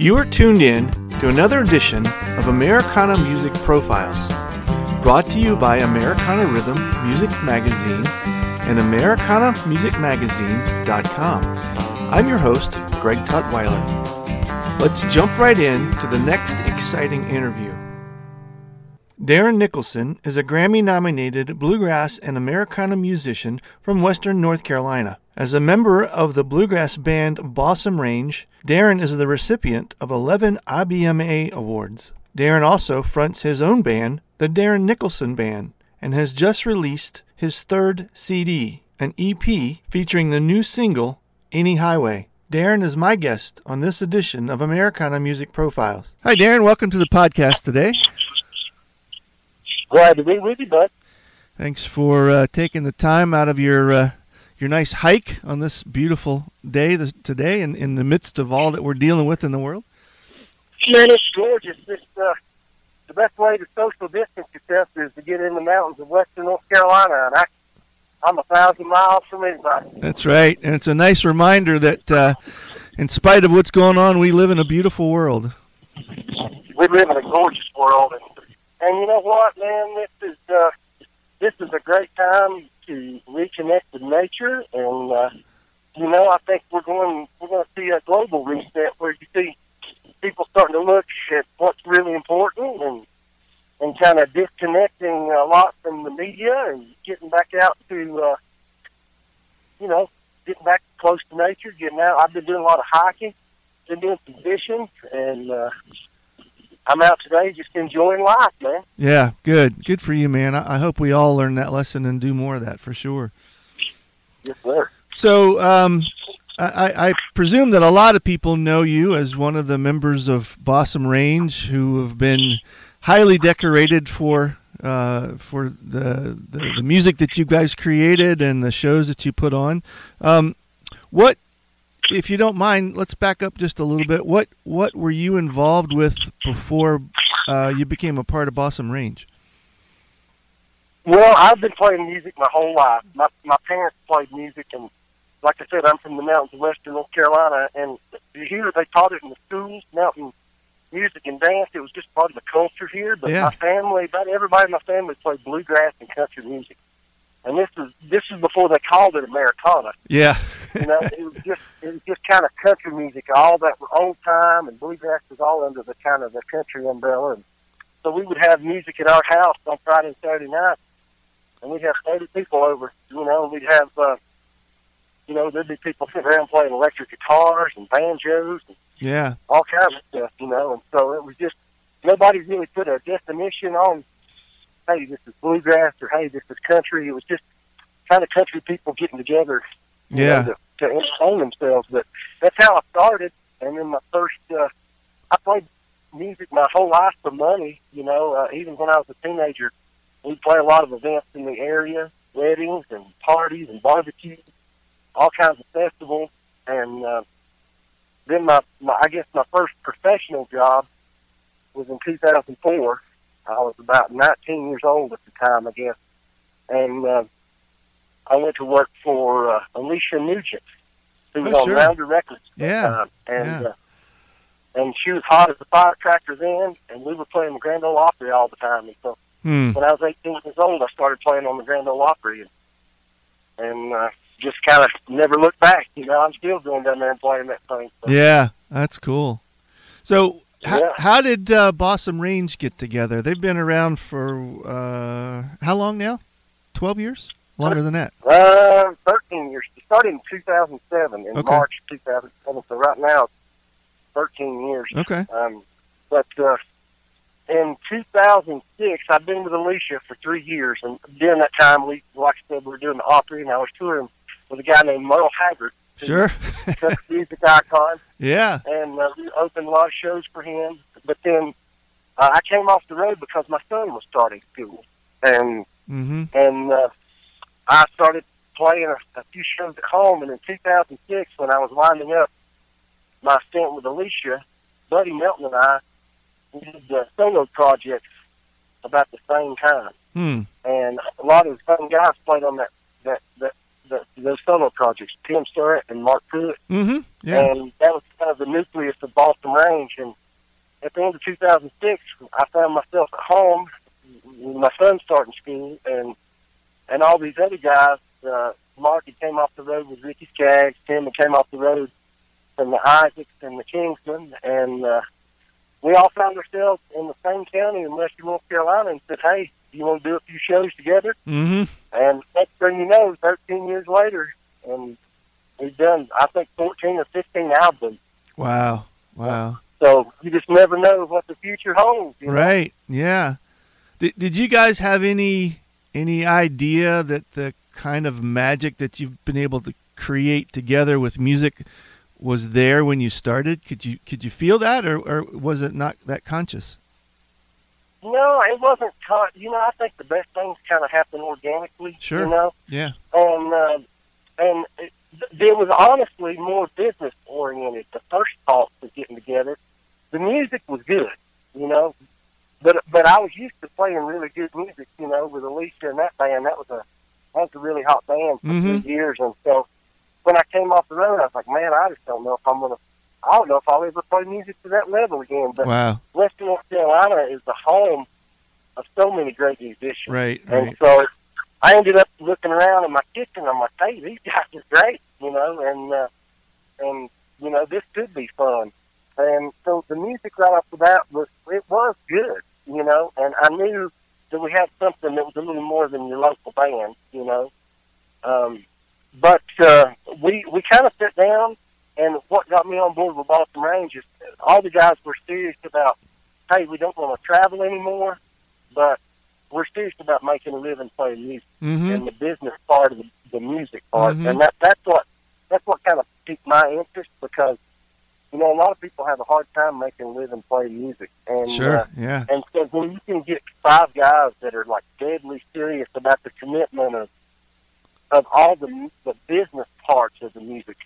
You are tuned in to another edition of Americana Music Profiles, brought to you by Americana Rhythm Music Magazine and AmericanaMusicMagazine.com. I'm your host, Greg Tutwiler. Let's jump right in to the next exciting interview. Darren Nicholson is a Grammy nominated bluegrass and Americana musician from Western North Carolina. As a member of the bluegrass band Balsam Range, Darren is the recipient of 11 IBMA awards. Darren also fronts his own band, the Darren Nicholson Band, and has just released his third CD, an EP featuring the new single, Any Highway. Darren is my guest on this edition of Americana Music Profiles. Hi, Darren. Welcome to the podcast today. Glad to be with you, bud. Thanks for uh, taking the time out of your uh, your nice hike on this beautiful day this, today, in, in the midst of all that we're dealing with in the world. Man, it's gorgeous. It's, uh, the best way to social distance yourself is to get in the mountains of western North Carolina, and I, I'm a thousand miles from anybody. That's right, and it's a nice reminder that, uh, in spite of what's going on, we live in a beautiful world. We live in a gorgeous world, and and you know what, man? This is uh, this is a great time to reconnect with nature, and uh, you know, I think we're going we're going to see a global reset where you see people starting to look at what's really important and and kind of disconnecting a lot from the media and getting back out to uh, you know getting back close to nature, getting out. I've been doing a lot of hiking, been doing some fishing, and uh, I'm out today just enjoying life, man. Yeah, good. Good for you, man. I, I hope we all learn that lesson and do more of that for sure. Yes, sir. So, um, I, I, presume that a lot of people know you as one of the members of Balsam Range who have been highly decorated for uh, for the, the, the music that you guys created and the shows that you put on. Um, what if you don't mind, let's back up just a little bit. What what were you involved with before uh, you became a part of Balsam Range? Well, I've been playing music my whole life. My my parents played music, and like I said, I'm from the mountains of western North Carolina. And here they taught it in the schools, mountain music and dance. It was just part of the culture here. But Yeah. my family, about everybody in my family, played bluegrass and country music. And this is this is before they called it Americana. Yeah, You know, it was just it was just kind of country music. All that were old time and bluegrass was all under the kind of the country umbrella. And so we would have music at our house on Friday and Saturday night, and we'd have thirty people over. You know, we'd have uh, you know there'd be people sitting around playing electric guitars and banjos and yeah, all kinds of stuff. You know, and so it was just nobody really put a definition on. Hey, this is bluegrass, or hey, this is country. It was just kind of country people getting together Yeah. know, to, to entertain themselves. But that's how I started. And then my first, uh, I played music my whole life for money. You know, uh, even when I was a teenager, we'd play a lot of events in the area, weddings and parties and barbecues, all kinds of festivals. And uh, then my, my, I guess my first professional job was in 2004. I was about 19 years old at the time, I guess. And uh, I went to work for uh, Alecia Nugent, who was Oh, on sure. Rounder Records. Yeah. And Yeah. uh, and she was hot as a firecracker then, and we were playing the Grand Ole Opry all the time. And so hmm. when I was 18 years old, I started playing on the Grand Ole Opry, and, and uh, just kind of never looked back. You know, I'm still going down there and playing that thing. So, yeah, that's cool. So, how, Yeah. how did uh, Balsam Range get together? They've been around for uh, how long now? Twelve years? Longer than that? Uh, 13 years. It started in 2007, in Okay. March 2007. So right now, it's 13 years. Okay. Um, but uh, in 2006, I've been with Alecia for three years, and during that time, we, like I said, we were doing the Opry, and I was touring with a guy named Merle Haggard, Sure. a music icon, yeah. and uh, we opened a lot of shows for him. But then uh, I came off the road because my son was starting school, and Mm-hmm. and uh, I started playing a, a few shows at home. And in 2006, when I was winding up my stint with Alecia, Buddy Melton and I we did uh, solo projects about the same time. Hmm. And a lot of the same guys played on that that that the, those solo projects, Tim Surrett and Mark Pruitt, Mm-hmm. Yeah. and that was kind of the nucleus of Balsam Range. And at the end of 2006, I found myself at home, with my son starting school, and and all these other guys. Uh, Mark had came off the road with Ricky Skaggs. Tim had came off the road from the Isaacs and the Kingsmen, and uh, we all found ourselves in the same county in Western North Carolina, and said, "Hey, do you want to do a few shows together?" Mm-hmm. And next thing you know, 13 years later, and we've done, I think, 14 or 15 albums. Wow. Wow. So you just never know what the future holds. You know? Right. Yeah. Did, did you guys have any any idea that the kind of magic that you've been able to create together with music was there when you started? Could you could you feel that, or, or was it not that conscious? No, it wasn't. Con- you know, I think the best things kind of happen organically. Sure. You know, Yeah. and uh, and it, it was honestly more business oriented. The first thoughts of getting together, the music was good. You know, but but I was used to playing really good music. You know, with Alecia and that band. That was a that was a really hot band for Mhm. three years, and so when I came off the road, I was like, man, I just don't know if I'm gonna. I don't know if I'll ever play music to that level again. But Wow. Western North Carolina is the home of so many great musicians. Right. And Right. so I ended up looking around in my kitchen. I'm like, hey, these guys are great, you know, and uh, and you know this could be fun. And so the music right off the bat was it was good, you know, and I knew that we had something that was a little more than your local band, you know. Um, but uh, we we kind of sat down, and what got me on board with Balsam Range is all the guys were serious about, hey, we don't want to travel anymore, but we're serious about making a living playing music Mm-hmm. and the business part of the, the music part, Mhm. and that that's what that's what kind of piqued my interest because you know a lot of people have a hard time making a living playing music, and Sure. uh, Yeah. and so when you can get five guys that are like deadly serious about the commitment of of all the the business parts of the music,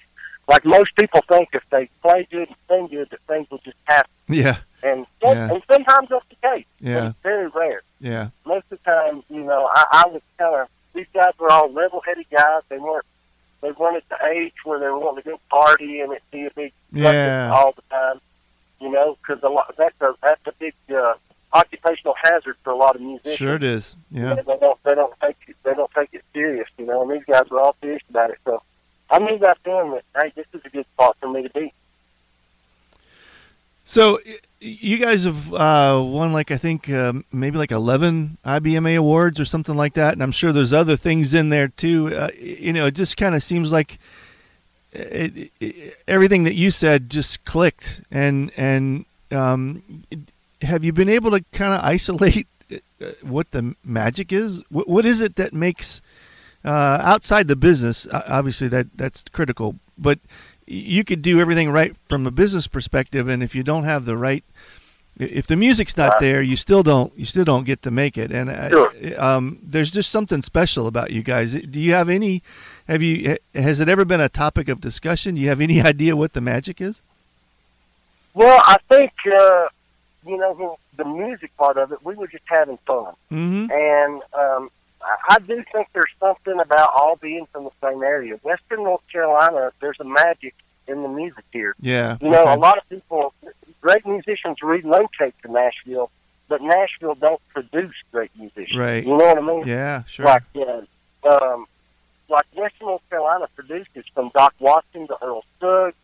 like most people think if they play good and sing good that things will just happen, Yeah. and some, Yeah. and sometimes that's the case. Yeah. it's very rare Yeah. most of the time, you know, I, I was kind of these guys were all level-headed guys. They weren't they weren't at the age where they were wanting to go party and it be a big Yeah. all the time. You know, because a lot that's a that's a big uh, occupational hazard for a lot of musicians. Sure it is. Yeah. They don't they don't take it, they don't take it serious. You know, and these guys were all serious about it. So I then that hey, this is a good spot for me to be. So you guys have uh, won like I think uh, maybe like eleven IBMA awards or something like that, and I'm sure there's other things in there too. Uh, you know, it just kind of seems like it, it, everything that you said just clicked. And and um, have you been able to kind of isolate uh, what the magic is? What, what is it that makes uh, outside the business? uh, Obviously, that that's critical, but you could do everything right from a business perspective, and if you don't have the right, if the music's not there, you still don't you still don't get to make it. And uh, Sure. um, there's just something special about you guys. Do you have any? Have you? Has it ever been a topic of discussion? Do you have any idea what the magic is? Well, I think uh, you know the music part of it. We were just having fun. Mm-hmm. And um, I I do think there's something about all being from the same area. Western North Carolina, there's a magic in the music here. Yeah. You know, okay. a lot of people, great musicians relocate to Nashville, but Nashville don't produce great musicians. Right. You know what I mean? Yeah. Sure. Like, uh, um, like Western North Carolina produces from Doc Watson to Earl Scruggs.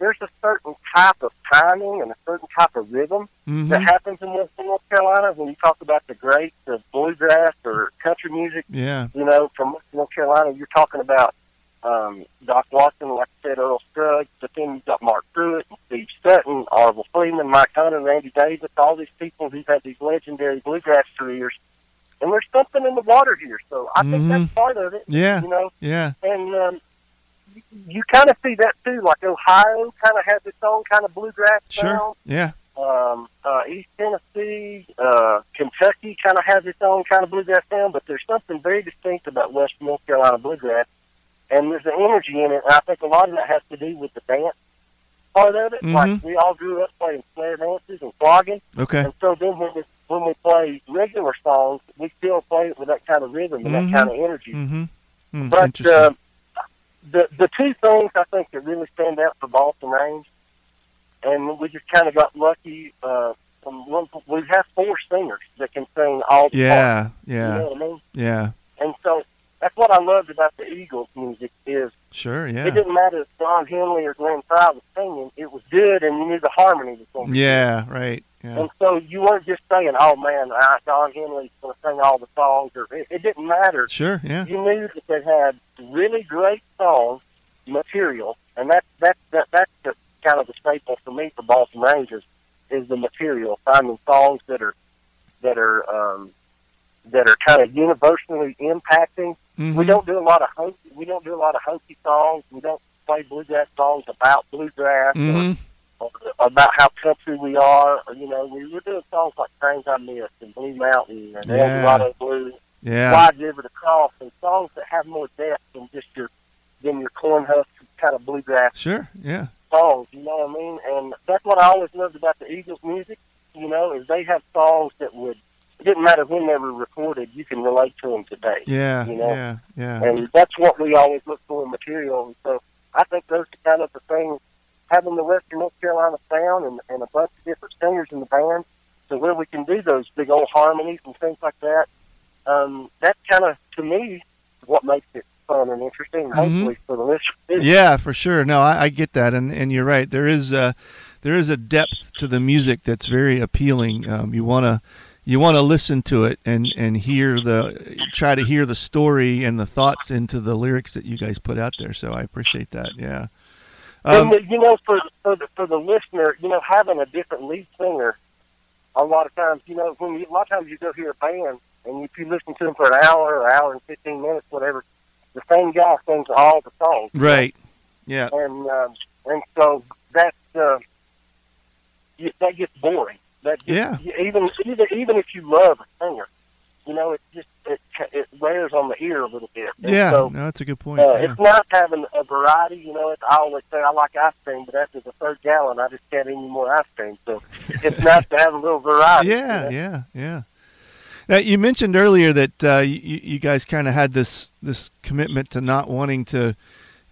There's a certain type of timing and a certain type of rhythm hmm that happens in Western North Carolina when you talk about the greats of bluegrass or country music. Yeah. You know, from Western North Carolina, you're talking about um, Doc Watson, like I said, Earl Scruggs, but then you've got Mark Pruitt, Steve Sutton, Orville Freeman, Mike Hunter, Randy Davis, all these people who've had these legendary bluegrass careers. And there's something in the water here, so I think Mhm. that's part of it. Yeah. You know, Yeah. and um, you, kind of see that too. Like Ohio kind of has its own kind of bluegrass sound Sure. Yeah. um, uh, East Tennessee, uh, Kentucky kind of has its own kind of bluegrass sound, but there's something very distinct about West North Carolina bluegrass, and there's an energy in it. And I think a lot of that has to do with the dance part of it. Mhm. Like we all grew up playing square dances and clogging, Okay. and so then when we, when we play regular songs, we still play it with that kind of rhythm and Mhm. that kind of energy. Mm-hmm. Mm, But uh, the the two things I think that really stand out for Balsam Range, and we just kind of got lucky. Uh, from one, we have four singers that can sing all the Yeah, parts. yeah, You know what I mean? yeah. And so that's what I loved about the Eagles music is Sure, yeah. it didn't matter if Don Henley or Glenn Frey was singing; it was good, and you knew the harmony was going. Yeah, right. Yeah. And so you weren't just saying, "Oh man, uh, Don Henley's going to sing all the songs," or it, it didn't matter. Sure, yeah. You knew that they had really great song material, and that that that that's the kind of the staple for me for Balsam Range's is the material, finding songs that are that are um, that are kind of universally impacting. Mhm. We don't do a lot of hokey, we don't do a lot of hokey songs. We don't play bluegrass songs about bluegrass Mhm. or, or Uh, about how country we are. You know, we were doing songs like Trains I Missed and Blue Mountain and Yeah. El Dorado Blues. Yeah. Wide River to Cross, and songs that have more depth than just your than your cornhusk kind of bluegrass Sure, yeah. songs. You know what I mean? And that's what I always loved about the Eagles' music. You know, is they have songs that would. It didn't matter when they were recorded. You can relate to them today, Yeah, You know? yeah, yeah. and that's what we always look for in material. And so I think those are kind of the things. Having the Western North Carolina sound and, and a bunch of different singers in the band, so where we can do those big old harmonies and things like that. Um, that's kind of to me what makes it fun and interesting. Mhm. Hopefully for the listeners. Yeah, for sure. No, I, I get that, and and you're right. There is a there is a depth to the music that's very appealing. Um, you wanna you want to listen to it and and hear the try to hear the story and the thoughts into the lyrics that you guys put out there. So I appreciate that. Yeah. Um, and you know, for for the, for the listener, you know, having a different lead singer, a lot of times, you know, when you, a lot of times you go hear a band and if you listen to them for an hour, or hour and fifteen minutes, whatever, the same guy sings all the songs, right. Yeah. And um, and so that's uh, that gets boring. That gets, Yeah. Even even even if you love a singer, you know, it just it it wears on the ear a little bit. And Yeah. So, no, that's a good point. uh, yeah. It's not having a variety, you know. It's, I always say I like ice cream, but after the third gallon, I just can't eat any more ice cream. So it's nice to have a little variety. Yeah, you know? yeah, yeah. Now you mentioned earlier that uh, you, you guys kind of had this this commitment to not wanting to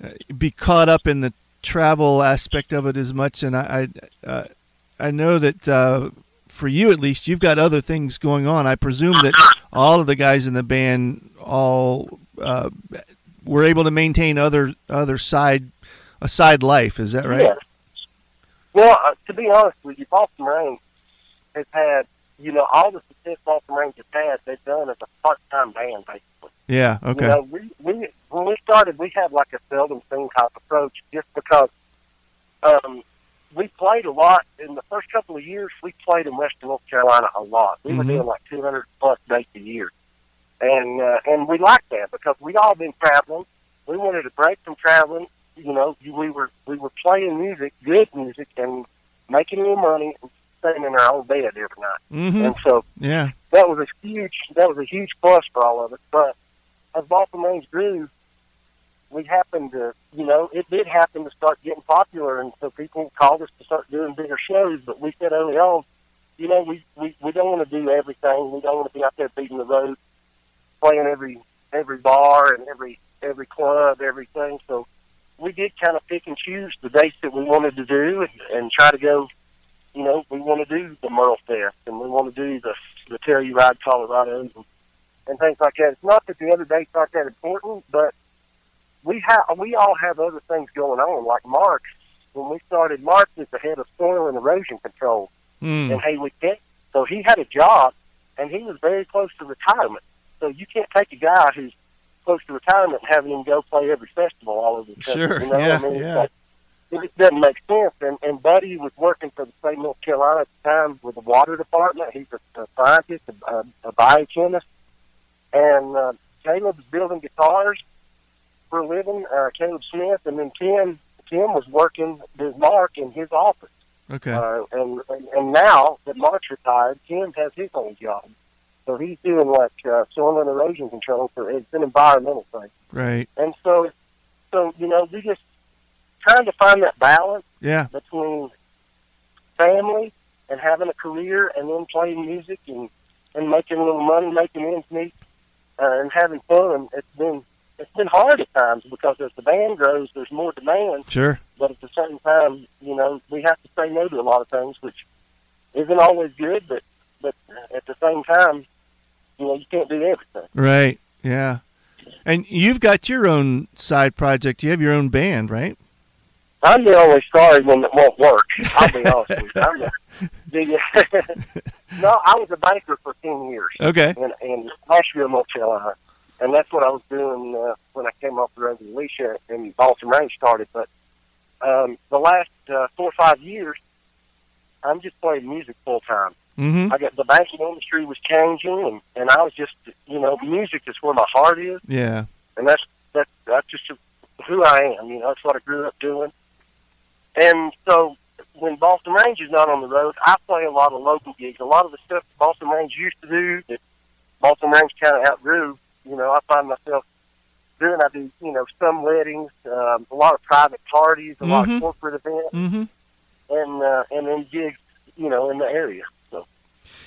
uh, be caught up in the travel aspect of it as much, and I I, uh, I know that uh, for you at least, you've got other things going on. I presume that all of the guys in the band all uh, were able to maintain other other side a side life. Is that right? Yeah. Well, uh, to be honest with you, Balsam Range has had, you know, all the success Balsam Range has had, they've done as a part-time band, basically. Yeah. Okay. You know, we, we when we started, we had like a seldom seen type approach, just because um, we played a lot in the first couple of years. We played in Western North Carolina a lot. We were Mhm. doing like 200 plus dates a year, and uh, and we liked that because we'd all been traveling. We wanted a break from traveling. You know, we were we were playing music, good music, and making a little money and staying in our own bed every night. hmm And so Yeah. that was a huge that was a huge plus for all of us. But as Range grew, we happened to you know, it did happen to start getting popular and so people called us to start doing bigger shows, but we said oh, early on, you know, we, we, we don't want to do everything. We don't want to be out there beating the road, playing every every bar and every every club, everything. So we did kind of pick and choose the dates that we wanted to do and, and try to go you know, we want to do the MerleFest and we want to do the the Telluride Colorados and, and things like that. It's not that the other dates aren't that important, but we have we all have other things going on. Like Mark, when we started, Mark was the head of soil and erosion control Mm. in Haywood County. So he had a job, and he was very close to retirement. So you can't take a guy who's close to retirement and having him go play every festival all over the country. Sure, You know? yeah, I mean, yeah. like- it just doesn't make sense. And, and Buddy was working for the state of North Carolina at the time with the water department. He's a, a scientist, a, a, a biochemist. And uh, Caleb's building guitars for a living, uh, Caleb Smith. And then Tim, Tim was working with Mark in his office. Okay. Uh, and, and and now that Mark's retired, Tim has his own job. So he's doing like uh, soil and erosion control for it's an environmental thing. right. And so, so you know, we just trying to find that balance Yeah. between family and having a career, and then playing music and and making a little money, making ends meet, uh, and having fun. It's been it's been hard at times because as the band grows, there's more demand. Sure. But at the same time, you know, we have to say no to a lot of things, which isn't always good. But but at the same time, you know, you can't do everything. Right. Yeah. And you've got your own side project. You have your own band, right? I'm the only sorry one that won't work. I'll be honest with you. I'm the, the, uh, no, I was a banker for ten years. Okay. In, in Waynesville, North Carolina, and that's what I was doing uh, when I came off the road to Alecia and Balsam Range started. But um, the last uh, four or five years, I'm just playing music full time. Mm-hmm. I got the banking industry was changing, and and I was just you know music is where my heart is, Yeah. and that's that's that's just who I am. You know, that's what I grew up doing. And so when Balsam Range is not on the road, I play a lot of local gigs. A lot of the stuff Balsam Range used to do that Balsam Range kind of outgrew. You know, I find myself doing. I do you know some weddings, um, a lot of private parties, a lot Mhm. of corporate events, Mm-hmm. and uh, and then gigs. You know, in the area. So.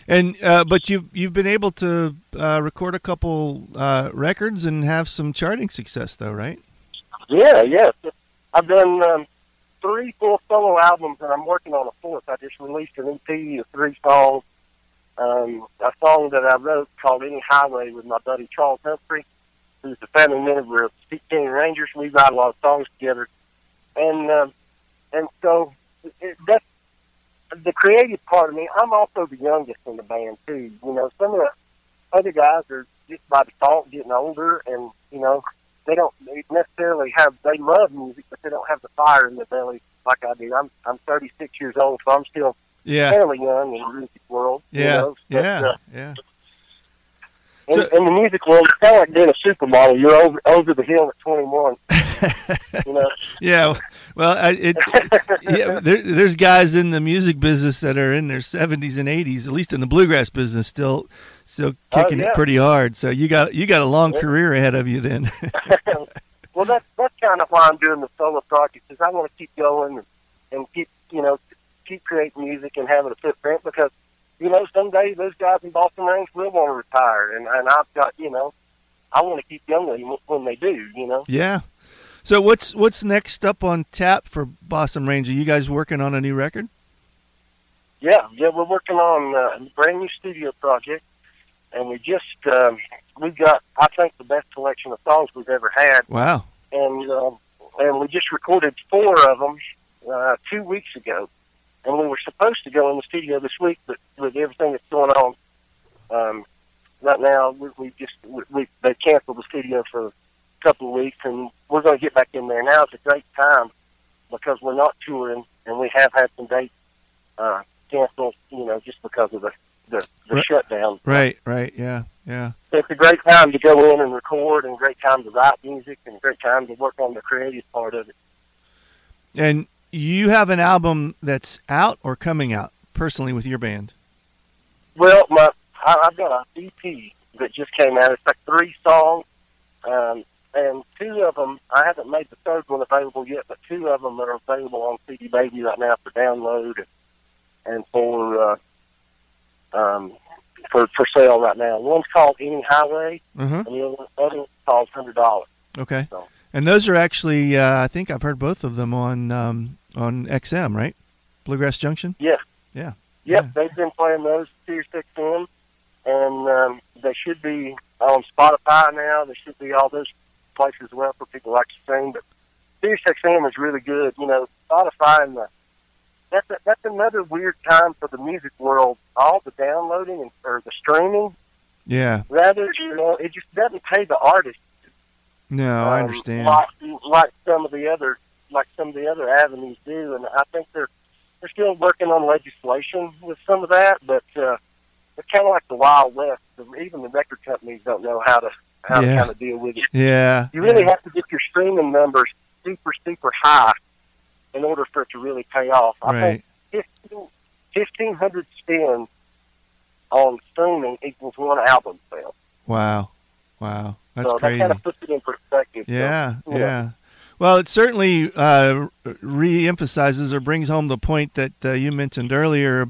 And uh, but you've you've been able to uh, record a couple uh, records and have some charting success, though, right? Yeah, yeah. I've done um, three full solo albums, and I'm working on a fourth. I just released an EP of three songs. Um, a song that I wrote called "Any Highway" with my buddy Charles Humphrey, who's a founding member of Steep Canyon Rangers. We write a lot of songs together, and um, and so it, that's the creative part of me. I'm also the youngest in the band too. You know, some of the other guys are just by default getting older, and you know they don't necessarily have they love music, but they don't have the fire in their belly like I do. I'm I'm 36 years old, so I'm still Yeah. fairly young in the music world. you Yeah. know, but, Yeah. uh, Yeah. in, So- in the music world, it's kind of like being a supermodel. You're over over the hill at 21. You know. Yeah. Well, I, it, yeah, there, there's guys in the music business that are in their 70s and 80s, at least in the bluegrass business, still still Oh, kicking yeah. it pretty hard. So you got you got a long Yeah. career ahead of you then. well, that's that's kind of why I'm doing the solo project is I want to keep going and, and keep you know keep creating music and having a footprint because you know someday those guys in Balsam Range will want to retire and and I've got you know I want to keep young when- when they do you know yeah. So what's what's next up on tap for Balsam Range? Are you guys working on a new record? yeah yeah we're working on uh, a brand new studio project and we just um, we've got I think the best collection of songs we've ever had Wow. and um, and we just recorded four of them uh, two weeks ago, and we were supposed to go in the studio this week, but with everything that's going on um, right now, we, we just we, we they canceled the studio for a couple of weeks, and we're going to get back in there now. It's a great time because we're not touring, and we have had some dates uh, canceled, you know, just because of the the, the Right. shutdown. Right. Right. Yeah. Yeah. It's a great time to go in and record, and a great time to write music, and a great time to work on the creative part of it. And you have an album that's out or coming out personally with your band. Well, my I, I've got a EP that just came out. It's like three songs, um, and two of them I haven't made the third one available yet, but two of them are available on CD Baby right now for download and, and for uh, um, for for sale right now. One's called Any Highway, Uh-huh. and the other other one's called Hundred Dollars. Okay. So- And those are actually, uh, I think I've heard both of them on um, on XM, right? Bluegrass Junction. Yeah. Yeah. Yep, Yeah. they've been playing those Sirius XM, and um, they should be on Spotify now. They should be all those places as well for people like to sing. But Sirius XM is really good. You know, Spotify and the that's a, that's another weird time for the music world. All the downloading and or the streaming, Yeah. rather, you know, it just doesn't pay the artist. No, I um, understand. Like, like some of the other, like some of the other avenues do, and I think they're they're still working on legislation with some of that, but uh, it's kind of like the Wild West. The, even the record companies don't know how to how Yeah. to kind of deal with it. Yeah. You really yeah. have to get your streaming numbers super super high in order for it to really pay off. I Right. think 15 1,500 spins on streaming equals one album sale. Wow. Wow. That's so crazy. that kind of puts it in perspective. So, Yeah, know. Well, it certainly uh, re-emphasizes or brings home the point that uh, you mentioned earlier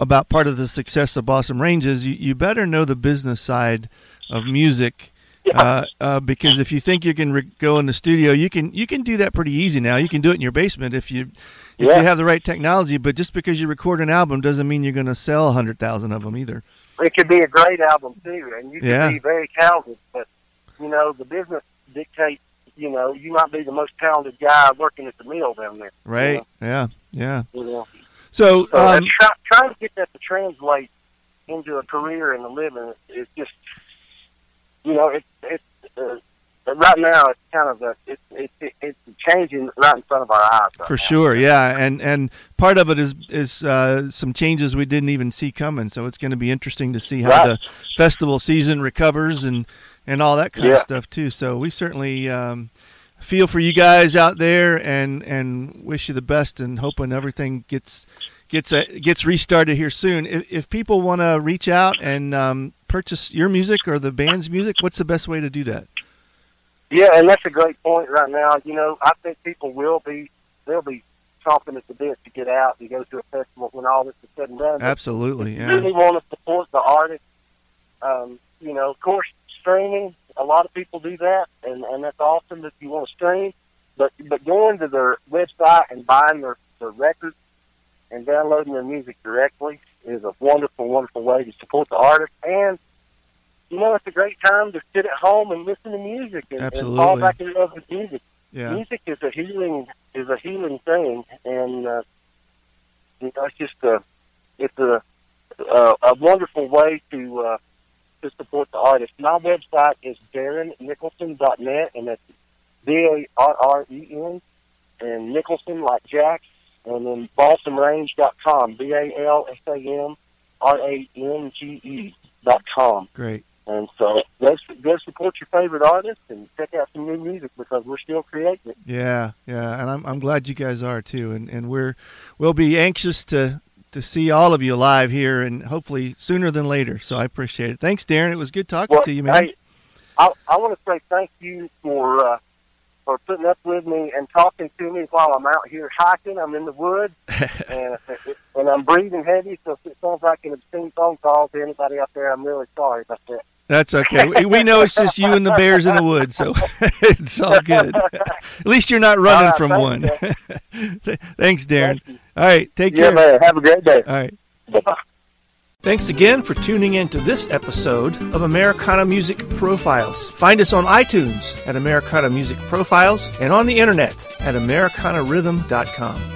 about part of the success of Balsam Range's. You, you better know the business side of music uh, uh, because if you think you can re- go in the studio, you can you can do that pretty easy now. You can do it in your basement if you if Yeah. you have the right technology. But just because you record an album doesn't mean you're going to sell a hundred thousand of them either. it could be a great album too, and you could Yeah. be very talented. But you know, the business dictates. You know, you might be the most talented guy working at the mill down there. Right? Yeah. Yeah. You know, So, so um, and try, trying to get that to translate into a career and a living is just, you know, it it uh, right now it's kind of a it, it, it it's changing right in front of our eyes. right For now. sure, yeah, and and part of it is is uh, some changes we didn't even see coming. So it's going to be interesting to see how Right. the festival season recovers and and all that kind of stuff too. So we certainly um, feel for you guys out there and and wish you the best and hoping everything gets gets uh, gets restarted here soon. If, if people want to reach out and um, purchase your music or the band's music, what's the best way to do that? Yeah, and that's a great point right now. You know, I think people will be they'll be chomping at the bit to get out and go to a festival when all this is said and done. Absolutely, yeah, really want to support the artist, um, you know, of course, streaming. A lot of people do that, and and that's awesome if you want to stream. But but going to their website and buying their their records and downloading their music directly is a wonderful, wonderful way to support the artist. And you know, it's a great time to sit at home and listen to music and, and fall back in love with music. yeah, Music is a healing is a healing thing, and uh, you know, it's just a it's a a, a wonderful way to uh, to support the artist. My website is darrennicholson.net, and that's D A R R E N, and Nicholson like Jack, and then balsamrange.com, B A L S A M R A N G E dot com. great. And so go, go support your favorite artist and check out some new music because we're still creating it. Yeah, yeah, and I'm I'm glad you guys are too, and and we're we'll be anxious to to see all of you live here, and hopefully sooner than later. So I appreciate it. Thanks, Darren. It was good talking Well, to you, man. Hey, I, I want to say thank you for uh, for putting up with me and talking to me while I'm out here hiking. I'm in the woods and and I'm breathing heavy, so if it sounds like an obscene phone call to anybody out there, I'm really sorry about that. That's okay. We, we know it's just you and the bears in the woods, so it's all good. At least you're not running All right, from thanks, one. Thanks, Darren. Thank. All right, take Yeah, care. man. Have a great day. All right. Bye-bye. Thanks again for tuning in to this episode of Americana Music Profiles. Find us on iTunes at Americana Music Profiles and on the internet at AmericanaRhythm.com.